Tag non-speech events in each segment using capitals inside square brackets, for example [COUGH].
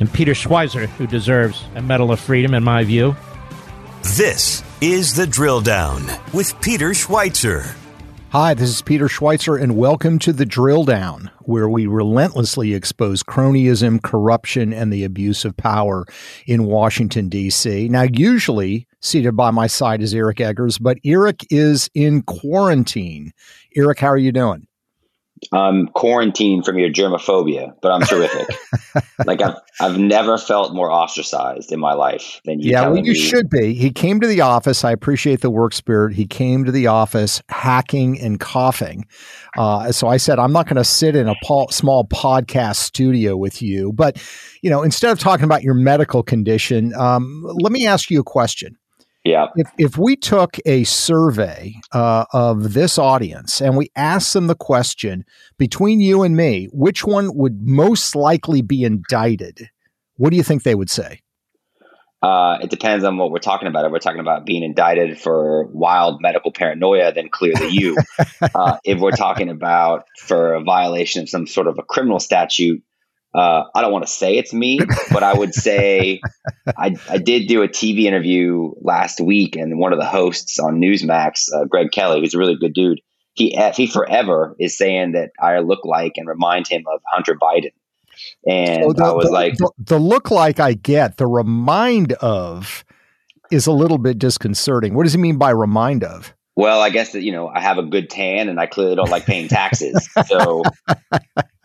and Peter Schweizer, who deserves a Medal of Freedom, in my view. This is The Drill Down with Peter Schweizer. Hi, this is Peter Schweizer, and welcome to The Drill Down, where we relentlessly expose cronyism, corruption, and the abuse of power in Washington, D.C. Now, usually seated by my side is Eric Eggers, but Eric is in quarantine. Eric, how are you doing? I'm quarantined from your germophobia, but I'm terrific. [LAUGHS] like I've I've never felt more ostracized in my life than you. Yeah, well, you me. should be. He came to the office. I appreciate the work spirit. He came to the office hacking and coughing. Uh, so I said, I'm not going to sit in a po- small podcast studio with you. But you know, instead of talking about your medical condition, um, let me ask you a question. Yeah. If, if we took a survey uh, of this audience and we asked them the question between you and me, which one would most likely be indicted? What do you think they would say? Uh, it depends on what we're talking about. If we're talking about being indicted for wild medical paranoia, then clearly you. [LAUGHS] uh, if we're talking about for a violation of some sort of a criminal statute, uh, I don't want to say it's me, but I would say [LAUGHS] I, I did do a TV interview last week, and one of the hosts on Newsmax, uh, Greg Kelly, who's a really good dude, he he forever is saying that I look like and remind him of Hunter Biden, and oh, the, I was the, like, the, the look like I get, the remind of is a little bit disconcerting. What does he mean by remind of? Well, I guess that you know I have a good tan, and I clearly don't like paying taxes, so [LAUGHS]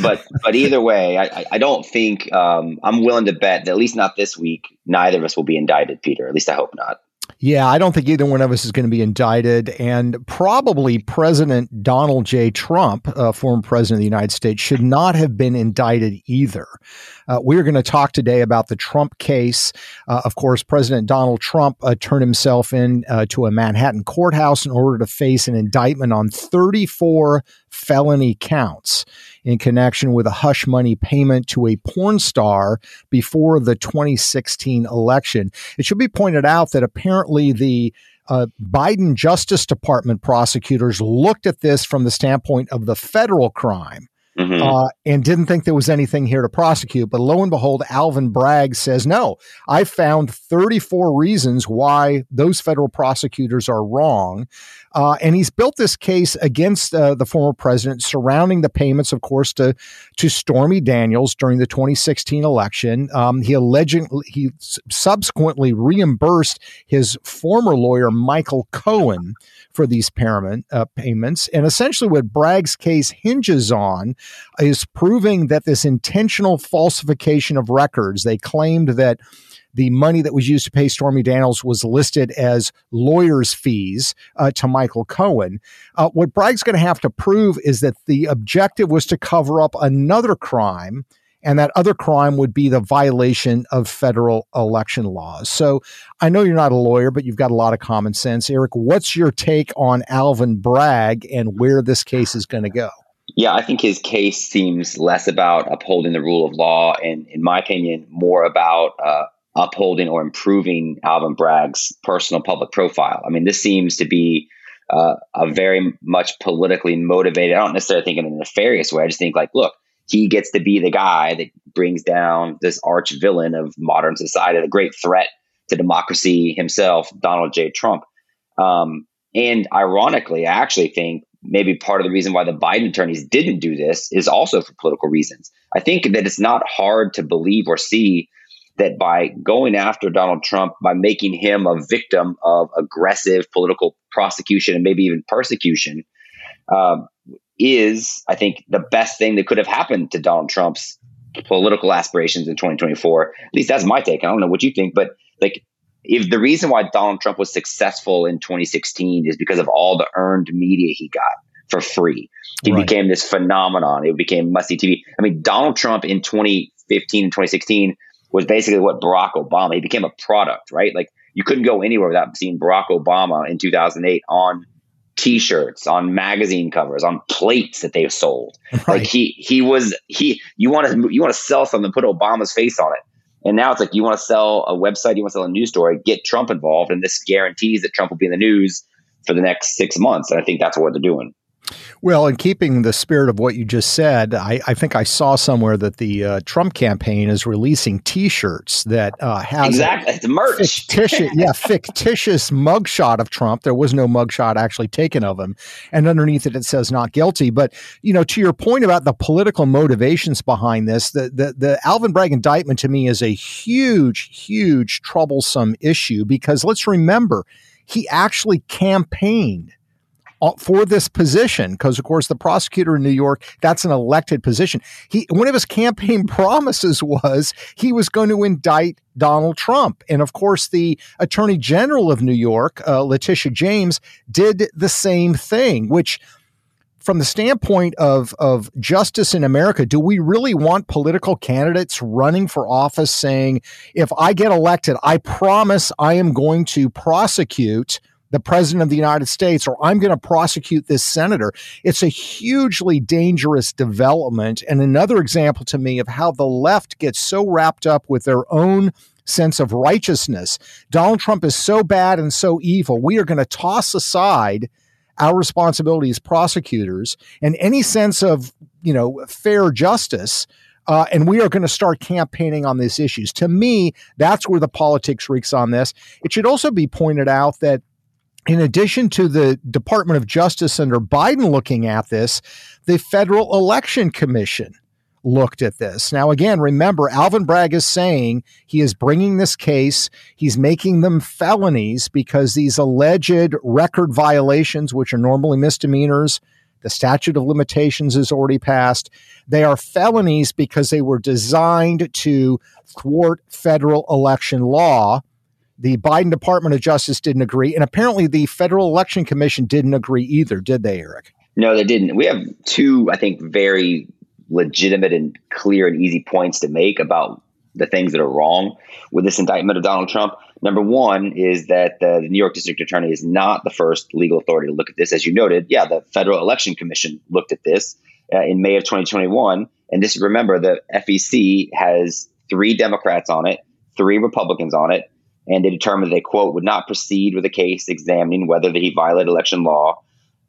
but but either way, I, I don't think um, I'm willing to bet that at least not this week, neither of us will be indicted, Peter. At least I hope not. Yeah, I don't think either one of us is going to be indicted. And probably President Donald J. Trump, uh, former president of the United States, should not have been indicted either. Uh, we're going to talk today about the Trump case. Uh, of course, President Donald Trump uh, turned himself in uh, to a Manhattan courthouse in order to face an indictment on 34 felony counts in connection with a hush money payment to a porn star before the 2016 election. It should be pointed out that apparently the uh, Biden Justice Department prosecutors looked at this from the standpoint of the federal crime mm-hmm. uh, and didn't think there was anything here to prosecute. But lo and behold, Alvin Bragg says, no, I found 34 reasons why those federal prosecutors are wrong. Uh, and he's built this case against uh, the former president surrounding the payments, of course, to to Stormy Daniels during the 2016 election. Um, he allegedly he subsequently reimbursed his former lawyer Michael Cohen for these payment, uh, payments. And essentially, what Bragg's case hinges on is proving that this intentional falsification of records. They claimed that the money that was used to pay Stormy Daniels was listed as lawyers' fees uh, to Michael Cohen. Uh, what Bragg's going to have to prove is that the objective was to cover up another crime. And that other crime would be the violation of federal election laws. So I know you're not a lawyer, but you've got a lot of common sense. Eric, what's your take on Alvin Bragg and where this case is going to go? Yeah, I think his case seems less about upholding the rule of law and, in my opinion, more about uh, upholding or improving Alvin Bragg's personal public profile. I mean, this seems to be uh, a very much politically motivated. I don't necessarily think in a nefarious way. I just think like, look, he gets to be the guy that brings down this arch villain of modern society, the great threat to democracy himself, Donald J. Trump. Um, and ironically, I actually think maybe part of the reason why the Biden attorneys didn't do this is also for political reasons. I think that it's not hard to believe or see that by going after Donald Trump, by making him a victim of aggressive political prosecution and maybe even persecution, um, is, I think, the best thing that could have happened to Donald Trump's political aspirations in 2024. At least that's my take. I don't know what you think, but like, if the reason why Donald Trump was successful in 2016 is because of all the earned media he got for free, he right. became this phenomenon. It became must see TV. I mean, Donald Trump in 2015 and 2016 was basically what Barack Obama. He became a product, right? Like you couldn't go anywhere without seeing Barack Obama in 2008 on T-shirts, on magazine covers, on plates that they've sold. [LAUGHS] Right. Like he he was he. You want to you want to sell something, put Obama's face on it. And now it's like you want to sell a website, you want to sell a news story, get Trump involved, and this guarantees that Trump will be in the news for the next six months. And I think that's what they're doing. Well, in keeping the spirit of what you just said, I, I think I saw somewhere that the uh, Trump campaign is releasing T-shirts that uh, have exactly it's merch. Fictitious, yeah, [LAUGHS] fictitious mugshot of Trump. There was no mugshot actually taken of him, and underneath it it says not guilty. But you know, to your point about the political motivations behind this, the the, the Alvin Bragg indictment to me is a huge, huge troublesome issue because let's remember he actually campaigned for this position because of course the prosecutor in New York that's an elected position. He one of his campaign [LAUGHS] promises was he was going to indict Donald Trump. And of course the attorney general of New York uh, Letitia James did the same thing which from the standpoint of of justice in America, do we really want political candidates running for office saying, if I get elected, I promise I am going to prosecute the president of the United States or I'm going to prosecute this senator. It's a hugely dangerous development and another example to me of how the left gets so wrapped up with their own sense of righteousness. Donald Trump is so bad and so evil. We are going to toss aside our responsibility as prosecutors and any sense of, you know, fair justice uh, and we are going to start campaigning on these issues. To me, that's where the politics reeks on this. It should also be pointed out that in addition to the Department of Justice under Biden looking at this, the Federal Election Commission looked at this. Now, again, remember, Alvin Bragg is saying he is bringing this case, he's making them felonies because these alleged record violations, which are normally misdemeanors, the statute of limitations is already passed. They are felonies because they were designed to thwart federal election law. The Biden Department of Justice didn't agree, and apparently the Federal Election Commission didn't agree either, did they, Eric? No, they didn't. We have two, I think, very legitimate and clear and easy points to make about the things that are wrong with this indictment of Donald Trump. Number one is that the New York District Attorney is not the first legal authority to look at this. As you noted, yeah, the Federal Election Commission looked at this uh, in May of 2021. And this, remember, the FEC has three Democrats on it, three Republicans on it and they determined they quote would not proceed with a case examining whether he violated election law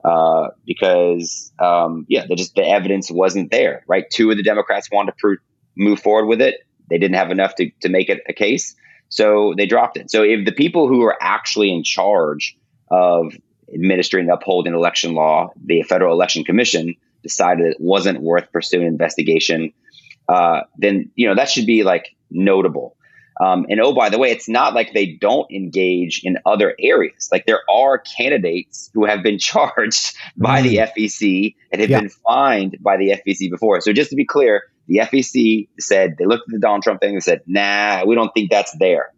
uh, because um, yeah, the, just the evidence wasn't there. Right, two of the Democrats wanted to move forward with it. They didn't have enough to, to make it a case, so they dropped it. So if the people who are actually in charge of administering and upholding election law, the Federal Election Commission, decided it wasn't worth pursuing investigation, uh, then you know that should be like notable. Um, and oh, by the way, it's not like they don't engage in other areas. Like there are candidates who have been [LAUGHS] charged by the mm. FEC and have yeah. been fined by the FEC before. So just to be clear, the FEC said they looked at the Donald Trump thing and said, "Nah, we don't think that's there."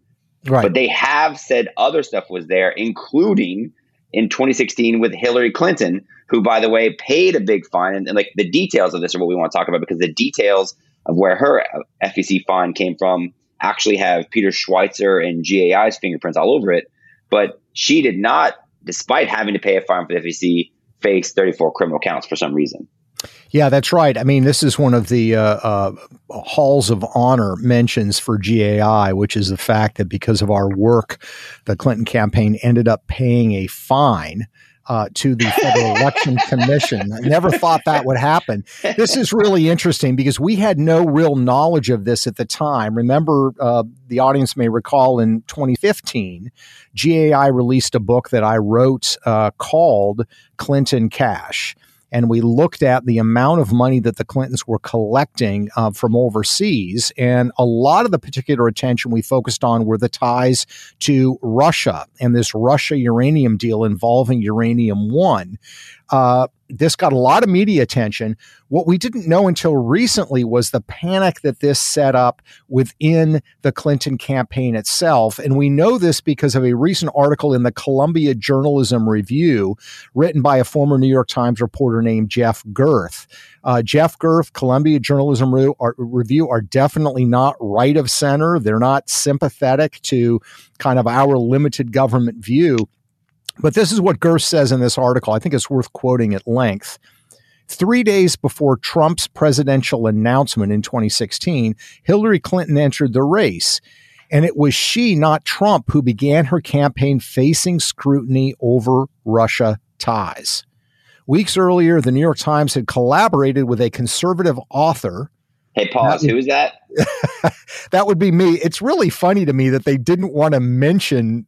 Right. But they have said other stuff was there, including in 2016 with Hillary Clinton, who, by the way, paid a big fine. And, and like the details of this are what we want to talk about because the details of where her FEC fine came from actually have Peter Schweizer and GAI's fingerprints all over it. But she did not, despite having to pay a fine for the FEC, face 34 criminal counts for some reason. Yeah, that's right. I mean, this is one of the uh, uh, halls of honor mentions for GAI, which is the fact that because of our work, the Clinton campaign ended up paying a fine uh, to the Federal Election Commission. I never thought that would happen. This is really interesting because we had no real knowledge of this at the time. Remember, uh, the audience may recall in 2015, GAI released a book that I wrote uh, called Clinton Cash and we looked at the amount of money that the Clintons were collecting uh, from overseas. And a lot of the particular attention we focused on were the ties to Russia and this Russia uranium deal involving Uranium One. Uh, this got a lot of media attention. What we didn't know until recently was the panic that this set up within the Clinton campaign itself. And we know this because of a recent article in the Columbia Journalism Review written by a former New York Times reporter named Jeff Gerth. Uh, Jeff Gerth, Columbia Journalism Re- are, Review are definitely not right of center. They're not sympathetic to kind of our limited government view. But this is what Gerth says in this article. I think it's worth quoting at length. Three days before Trump's presidential announcement in 2016, Hillary Clinton entered the race. And it was she, not Trump, who began her campaign facing scrutiny over Russia ties. Weeks earlier, the New York Times had collaborated with a conservative author. Hey, pause. Who is that? [LAUGHS] that would be me. It's really funny to me that they didn't want to mention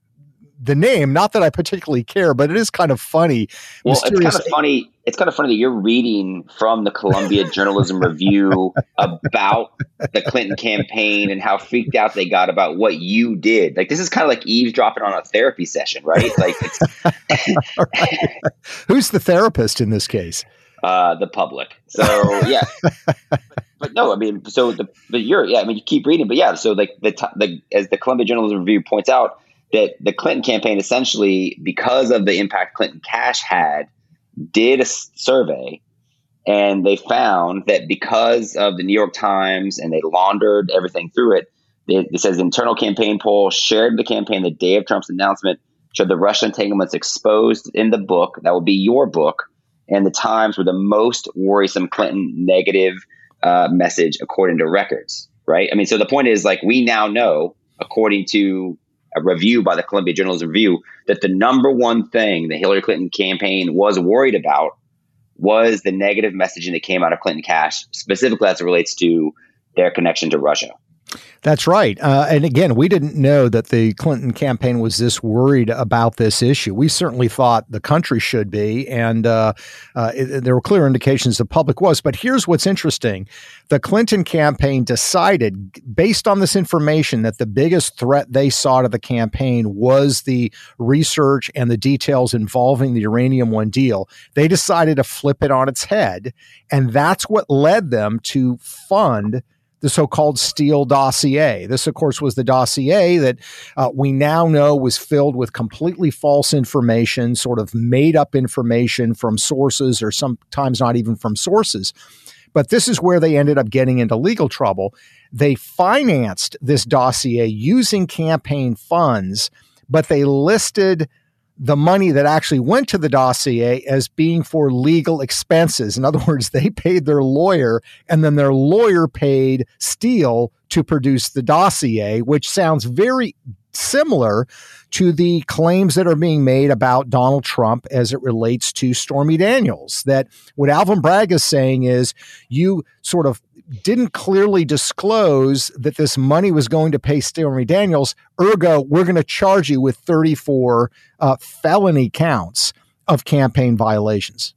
the name. Not that I particularly care, but it is kind of funny. Well, Mysterious it's kind of funny. It's kind of funny that you're reading from the Columbia Journalism Review [LAUGHS] about the Clinton campaign and how freaked out they got about what you did. Like this is kind of like eavesdropping on a therapy session, right? Like, [LAUGHS] right. who's the therapist in this case? Uh, the public. So yeah. but, [LAUGHS] but no, I mean, so the but you're yeah. I mean, you keep reading, but yeah. So like the the as the Columbia Journalism Review points out, that the Clinton campaign essentially, because of the impact Clinton Cash had, did a survey and they found that because of the New York Times and they laundered everything through it, it, it says internal campaign poll shared the campaign the day of Trump's announcement showed the Russian entanglements exposed in the book. That would be your book. And the Times were the most worrisome Clinton negative uh, message according to records, right? I mean, so the point is like we now know, according to a review by the Columbia Journalism Review that the number one thing the Hillary Clinton campaign was worried about was the negative messaging that came out of Clinton Cash, specifically as it relates to their connection to Russia. That's right. Uh, and again, we didn't know that the Clinton campaign was this worried about this issue. We certainly thought the country should be, and uh, uh, it, there were clear indications the public was. But here's what's interesting the Clinton campaign decided, based on this information, that the biggest threat they saw to the campaign was the research and the details involving the Uranium One deal. They decided to flip it on its head. And that's what led them to fund the so called Steele dossier. This, of course, was the dossier that uh, we now know was filled with completely false information, sort of made up information from sources or sometimes not even from sources. But this is where they ended up getting into legal trouble. They financed this dossier using campaign funds, but they listed the money that actually went to the dossier as being for legal expenses. In other [LAUGHS] words, they paid their lawyer and then their lawyer paid Steele to produce the dossier, which sounds very similar to the claims that are being made about Donald Trump as it relates to Stormy Daniels. That what Alvin Bragg is saying is you sort of didn't clearly disclose that this money was going to pay Stormy Daniels. Ergo, we're going to charge you with 34 uh, felony counts of campaign violations.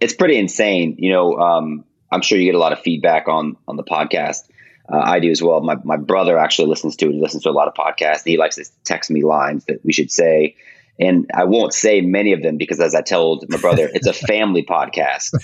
It's pretty insane. You know, um, I'm sure you get a lot of feedback on on the podcast. Uh, I do as well. My my brother actually listens to it. He listens to a lot of podcasts. he likes to text me lines that we should say and I won't say many of them because, as I told my brother, it's a [LAUGHS] family podcast.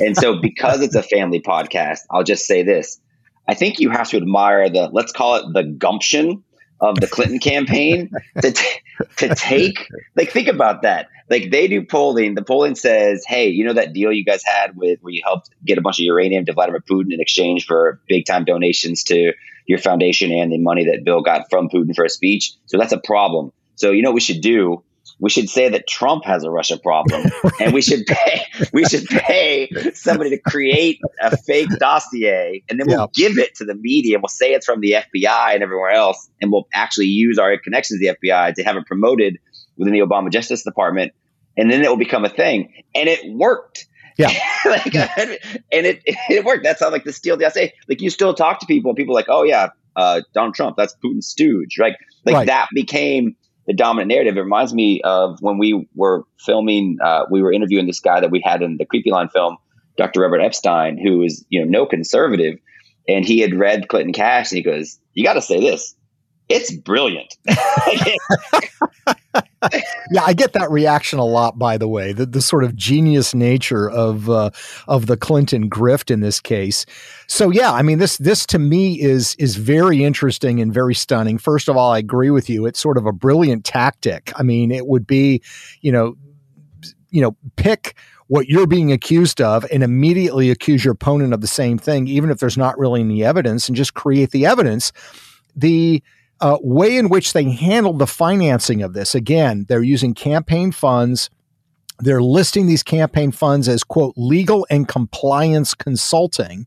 And so, because it's a family podcast, I'll just say this I think you have to admire the, let's call it the gumption of the Clinton campaign to, t- to take, like, think about that. Like, they do polling. The polling says, hey, you know that deal you guys had with where you helped get a bunch of uranium to Vladimir Putin in exchange for big time donations to your foundation and the money that Bill got from Putin for a speech? So, that's a problem. So, you know what we should do? We should say that Trump has a Russia problem, and we should pay we should pay somebody to create a fake dossier, and then we'll give it to the media. We'll say it's from the FBI and everywhere else, and we'll actually use our connections to the FBI to have it promoted within the Obama Justice Department, and then it will become a thing. And it worked. Yeah, [LAUGHS] like, [LAUGHS] and it it worked. That's how like the Steele dossier. Like you still talk to people, and people are like, oh yeah, uh, Donald Trump, that's Putin's stooge, right? Like right. that became the dominant narrative. It reminds me of when we were filming, uh, we were interviewing this guy that we had in the Creepy Line film, Dr. Robert Epstein, who is, you know, no conservative. And he had read Clinton Cash and he goes, You got to say this. It's brilliant. [LAUGHS] yeah, I get that reaction a lot. By the way, the, the sort of genius nature of uh, of the Clinton grift in this case. So yeah, I mean this this to me is is very interesting and very stunning. First of all, I agree with you. It's sort of a brilliant tactic. I mean, it would be, you know, you know, pick what you're being accused of and immediately accuse your opponent of the same thing, even if there's not really any evidence, and just create the evidence. The uh, way in which they handled the financing of this. Again, they're using campaign funds. They're listing these campaign funds as, quote, legal and compliance consulting.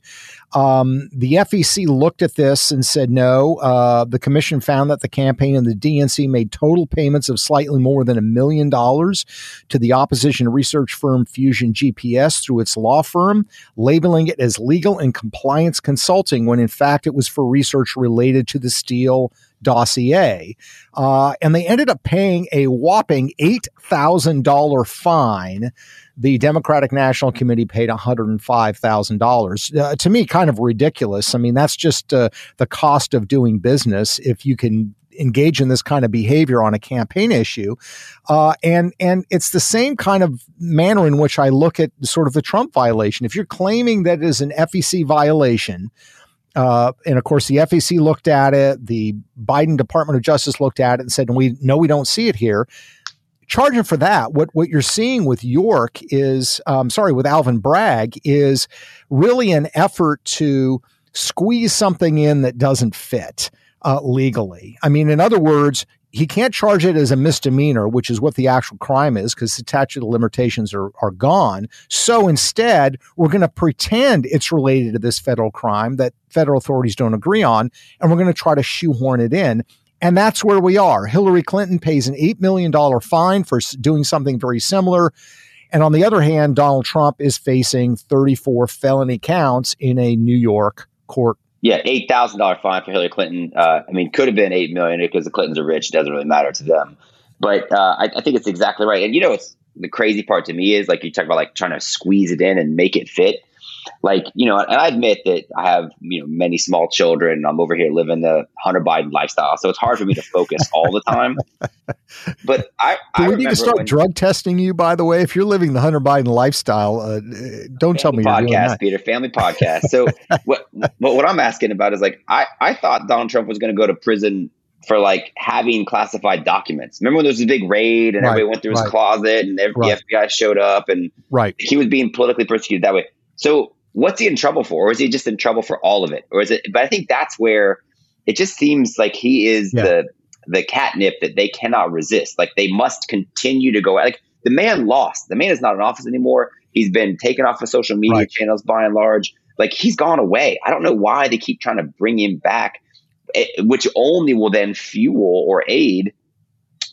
Um, the FEC looked at this and said no. Uh, the commission found that the campaign and the DNC made total payments of slightly more than a million dollars to the opposition research firm Fusion GPS through its law firm, labeling it as legal and compliance consulting when in fact it was for research related to the Steele dossier. Uh, and they ended up paying a whopping $8,000 fine. The Democratic National Committee paid $105,000. Uh, to me, kind of ridiculous. I mean, that's just uh, the cost of doing business if you can engage in this kind of behavior on a campaign issue. Uh, and and it's the same kind of manner in which I look at sort of the Trump violation. If you're claiming that it is an FEC violation, uh, and of course, the FEC looked at it. The Biden Department of Justice looked at it and said, "We no, we don't see it here." Charging for that, what what you're seeing with York is, um, sorry, with Alvin Bragg is really an effort to squeeze something in that doesn't fit uh, legally. I mean, in other words, he can't charge it as a misdemeanor, which is what the actual crime is, because the statute of limitations are, are gone. So instead, we're going to pretend it's related to this federal crime that federal authorities don't agree on, and we're going to try to shoehorn it in. And that's where we are. Hillary Clinton pays an $8 million fine for doing something very similar. And on the other hand, Donald Trump is facing 34 felony counts in a New York court yeah, eight thousand dollar fine for Hillary Clinton. Uh, I mean, could have been eight million because the Clintons are rich. It doesn't really matter to them. But uh, I, I, think it's exactly right. And you know, it's the crazy part to me is like you talk about like trying to squeeze it in and make it fit like you know and i admit that i have you know many small children i'm over here living the hunter biden lifestyle so it's hard for me to focus all the time [LAUGHS] but i Do I we need to start when, drug testing you by the way if you're living the hunter biden lifestyle uh, don't tell me podcast peter family podcast so [LAUGHS] what, what i'm asking about is like i i thought donald trump was going to go to prison for like having classified documents. Remember when there was a big raid and right, everybody went through his right. closet and every, right. the FBI showed up and right. he was being politically persecuted that way. So what's he in trouble for? Or is he just in trouble for all of it? Or is it, but I think that's where it just seems like he is yeah. the, the catnip that they cannot resist. Like they must continue to go like the man lost. The man is not in office anymore. He's been taken off of social media right. channels by and large. Like he's gone away. I don't know why they keep trying to bring him back, eh, which only will then fuel or aid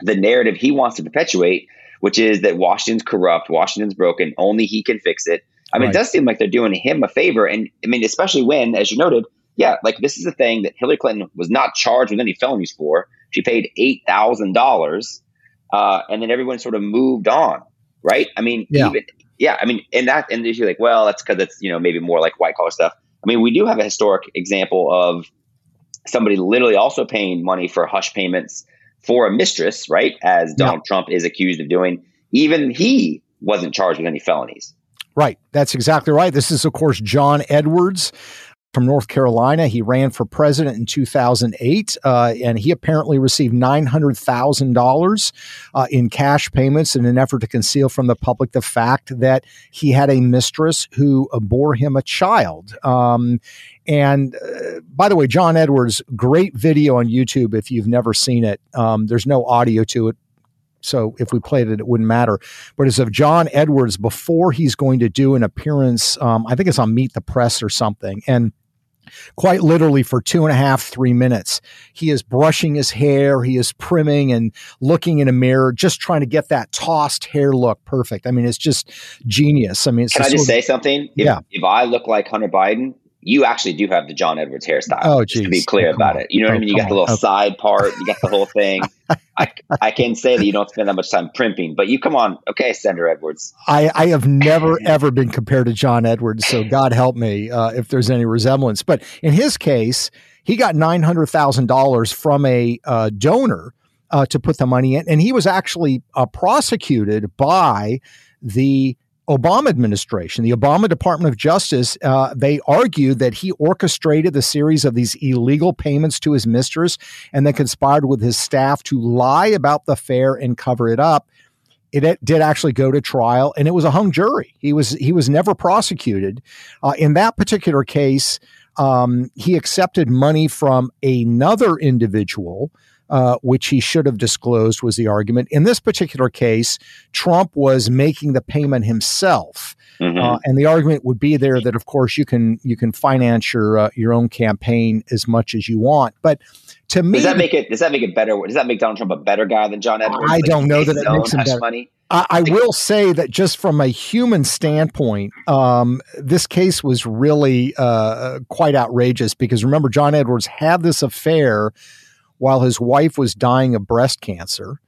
the narrative he wants to perpetuate, which is that Washington's corrupt, Washington's broken, only he can fix it. I mean, right. it does seem like they're doing him a favor. And I mean, especially when, as you noted, yeah, like this is a thing that Hillary Clinton was not charged with any felonies for. She paid $8,000. Uh, and then everyone sort of moved on, right? I mean, yeah. even, yeah, I mean, and that, and you're like, well, that's because it's, you know, maybe more like white collar stuff. I mean, we do have a historic example of somebody literally also paying money for hush payments for a mistress, right? As Donald yeah. Trump is accused of doing. Even he wasn't charged with any felonies. Right. That's exactly right. This is, of course, John Edwards from North Carolina. He ran for president in 2008, uh, and he apparently received $900,000 uh, in cash payments in an effort to conceal from the public the fact that he had a mistress who bore him a child. Um, and uh, by the way, John Edwards, great video on YouTube if you've never seen it. Um, there's no audio to it, so if we played it, it wouldn't matter. But it's of John Edwards before he's going to do an appearance. Um, I think it's on Meet the Press or something. And quite literally for two and a half, three minutes. He is brushing his hair, he is primming and looking in a mirror, just trying to get that tossed hair look perfect. I mean, it's just genius. I mean, can I just say something? If, yeah. If I look like Hunter Biden, you actually do have the John Edwards hairstyle. Oh, just to be clear oh, about on. it. You know what oh, I mean? You got the little on. side part, you got the whole thing. [LAUGHS] I, I can say that you don't spend that much time primping, but you come on. Okay, Senator Edwards. I, I have never, ever been compared to John Edwards. So God help me uh, if there's any resemblance. But in his case, he got $900,000 from a uh, donor uh, to put the money in. And he was actually uh, prosecuted by the Obama administration, the Obama Department of Justice, uh, they argued that he orchestrated the series of these illegal payments to his mistress and then conspired with his staff to lie about the affair and cover it up. It, it did actually go to trial, and it was a hung jury. He was he was never prosecuted. Uh, in that particular case, um, he accepted money from another individual uh, which he should have disclosed, was the argument. In this particular case, Trump was making the payment himself. Mm-hmm. Uh, and the argument would be there that, of course, you can you can finance your uh, your own campaign as much as you want. But to me, does that make it does that make it better? Does that make Donald Trump a better guy than John Edwards? I like don't know that it makes him better. Money? I, I will say that just from a human standpoint, um, this case was really uh, quite outrageous because remember, John Edwards had this affair while his wife was dying of breast cancer.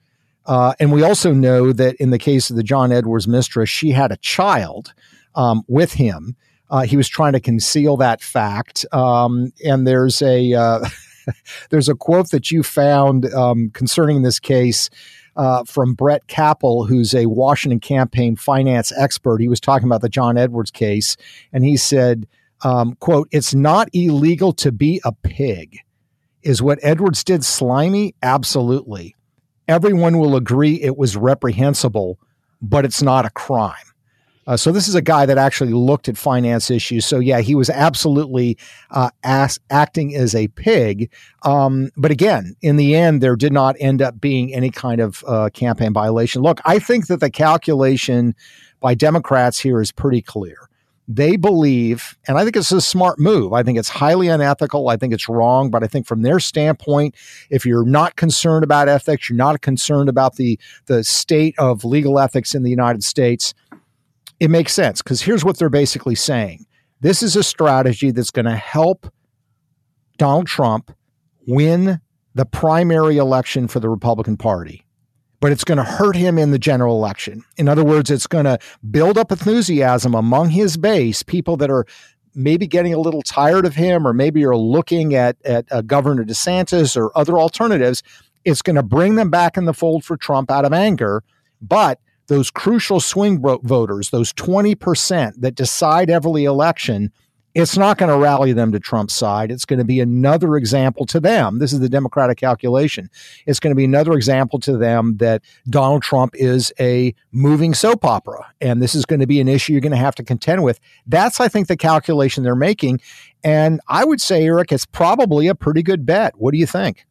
Uh, and we also know that in the case of the John Edwards mistress, she had a child um, with him. Uh, he was trying to conceal that fact. Um, and there's a uh, [LAUGHS] there's a quote that you found um, concerning this case uh, from Brett Kappel, who's a Washington campaign finance expert. He was talking about the John Edwards case, and he said, um, "quote It's not illegal to be a pig." Is what Edwards did slimy? Absolutely. Everyone will agree it was reprehensible, but it's not a crime. Uh, so this is a guy that actually looked at finance issues. So yeah, he was absolutely uh, as, acting as a pig. Um, but again, in the end, there did not end up being any kind of uh, campaign violation. Look, I think that the calculation by Democrats here is pretty clear they believe, and I think it's a smart move. I think it's highly unethical. I think it's wrong, but I think from their standpoint, if you're not concerned about ethics, you're not concerned about the the state of legal ethics in the United States, it makes sense because here's what they're basically saying. This is a strategy that's going to help Donald Trump win the primary election for the Republican Party but it's going to hurt him in the general election. In other words, it's going to build up enthusiasm among his base, people that are maybe getting a little tired of him, or maybe are looking at, at uh, Governor DeSantis or other alternatives. It's going to bring them back in the fold for Trump out of anger. But those crucial swing voters, those 20% that decide every election, it's not going to rally them to Trump's side. It's going to be another example to them. This is the Democratic calculation. It's going to be another example to them that Donald Trump is a moving soap opera. And this is going to be an issue you're going to have to contend with. That's, I think, the calculation they're making. And I would say, Eric, it's probably a pretty good bet. What do you think?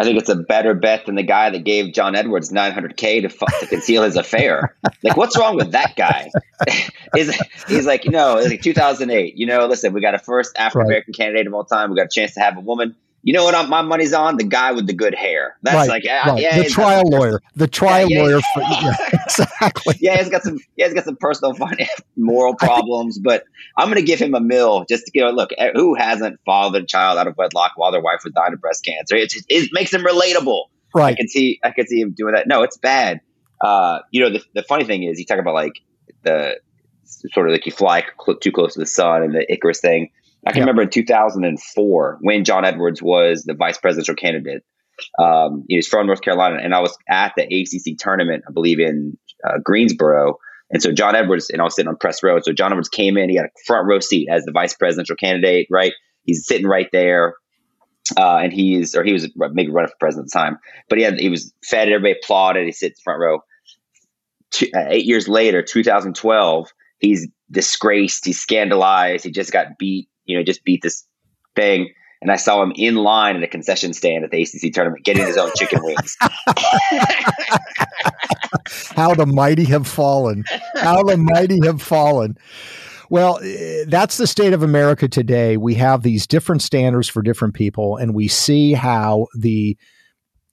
I think it's a better bet than the guy that gave John Edwards 900k to, to conceal his affair. Like, what's wrong with that guy? [LAUGHS] he's, he's like, no, it's like 2008. You know, listen, we got a first African American right. candidate of all time. We got a chance to have a woman you know what I'm, my money's on? The guy with the good hair. That's right, like, yeah, right. yeah the trial lawyer. The trial yeah, yeah, lawyer. For, yeah, [LAUGHS] exactly. yeah, he's got some. Yeah, he's got some personal finance, [LAUGHS] moral problems, but I'm going to give him a mill just to you know. Look, eh, who hasn't fathered a child out of wedlock while their wife was dying of breast cancer? It, just, it makes him relatable. Right. I can see. I can see him doing that. No, it's bad. Uh, you know, the, the funny thing is, you talk about like the sort of like you fly cl- too close to the sun and the Icarus thing I can remember in 2004 when John Edwards was the vice presidential candidate. Um, he was from North Carolina, and I was at the ACC tournament, I believe in uh, Greensboro. And so John Edwards, and I was sitting on press row. So John Edwards came in, he had a front row seat as the vice presidential candidate, right? He's sitting right there. Uh, and he's, or he was maybe running for president at the time, but he had, he was fed, everybody applauded. He sits front row. Two, uh, eight years later, 2012, he's disgraced, he's scandalized, he just got beat you know, just beat this thing. And I saw him in line at a concession stand at the ACC tournament getting his own chicken wings. [LAUGHS] How the mighty have fallen. How the mighty have fallen. Well, eh, that's the state of America today. We have these different standards for different people, and we see how the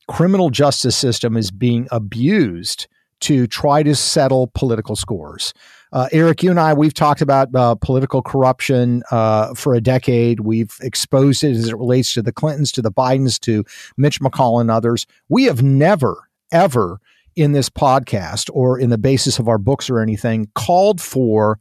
criminal justice system is being abused to try to settle political scores. Uh, Eric, you and I, we've talked about uh, political corruption uh, for a decade. We've exposed it as it relates to the Clintons, to the Bidens, to Mitch McConnell, and others. We have never, ever in this podcast or in the basis of our books or anything called for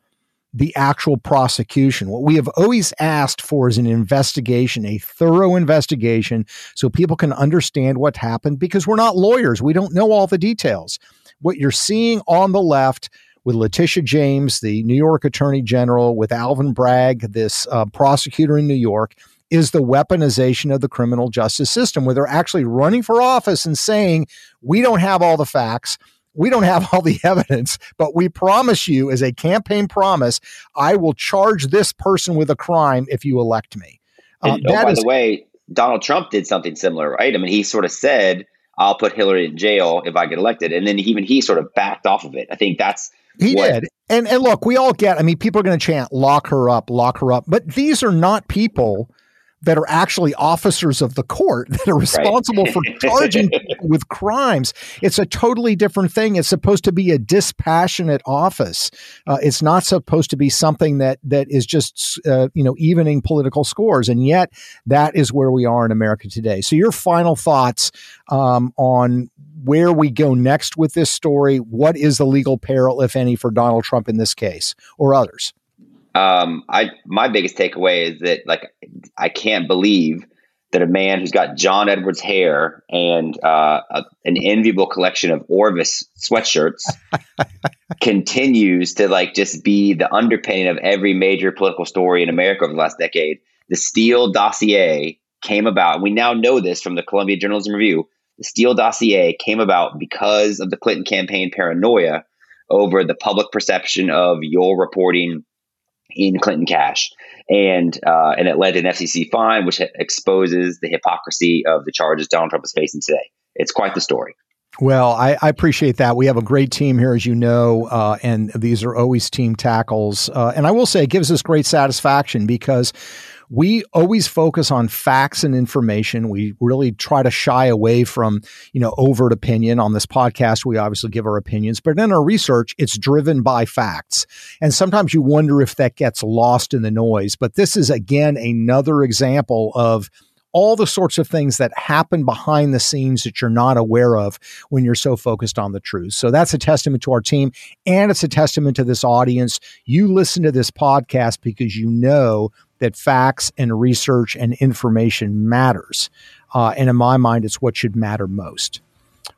the actual prosecution. What we have always asked for is an investigation, a thorough investigation, so people can understand what happened because we're not lawyers. We don't know all the details. What you're seeing on the left with Letitia James, the New York Attorney General, with Alvin Bragg, this uh, prosecutor in New York, is the weaponization of the criminal justice system, where they're actually running for office and saying, We don't have all the facts. We don't have all the [LAUGHS] evidence, but we promise you, as a campaign promise, I will charge this person with a crime if you elect me. Uh, and, oh, by is, the way, Donald Trump did something similar, right? I mean, he sort of said, I'll put Hillary in jail if I get elected. And then even he sort of backed off of it. I think that's he what, did. And and look, we all get, I mean, people are going to chant, lock her up, lock her up. But these are not people that are actually officers of the court [LAUGHS] that are responsible right. for [LAUGHS] charging with crimes. It's a totally different thing. It's supposed to be a dispassionate office. Uh, it's not supposed to be something that that is just uh, you know evening political scores. And yet, that is where we are in America today. So, your final thoughts um, on where we go next with this story? What is the legal peril, if any, for Donald Trump in this case or others? um, I my biggest takeaway is that like I can't believe that a man who's got John Edwards hair and uh, a, an enviable collection of Orvis sweatshirts [LAUGHS] continues to like just be the underpinning of every major political story in America over the last decade. The Steele dossier came about. And we now know this from the Columbia Journalism Review. The Steele dossier came about because of the Clinton campaign paranoia over the public perception of your reporting in Clinton cash, and uh, and it led to an FCC fine, which exposes the hypocrisy of the charges Donald Trump is facing today. It's quite the story. Well, I, I, appreciate that. We have a great team here, as you know, uh, and these are always team tackles. Uh, and I will say, it gives us great satisfaction because we always focus on facts and information. We really try to shy away from, you know, overt opinion on this podcast. We obviously give our opinions, but in our research, it's driven by facts. And sometimes you wonder if that gets lost in the noise. But this is again another example of all the sorts of things that happen behind the scenes that you're not aware of when you're so focused on the truth. So that's a testament to our team and it's a testament to this audience. You listen to this podcast because you know that facts and research and information matters. Uh, and in my mind, it's what should matter most.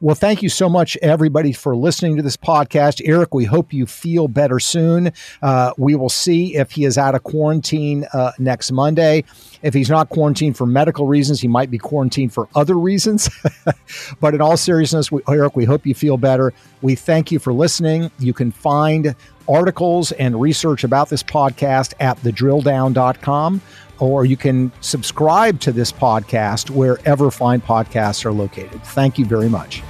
Well, thank you so much, everybody, for listening to this podcast. Eric, we hope you feel better soon. Uh, we will see if he is out of quarantine uh, next Monday. If he's not quarantined for medical reasons, he might be quarantined for other reasons. [LAUGHS] but in all seriousness, we, Eric, we hope you feel better. We thank you for listening. You can find articles and research about this podcast at thedrilldown.com, or you can subscribe to this podcast wherever fine podcasts are located. Thank you very much.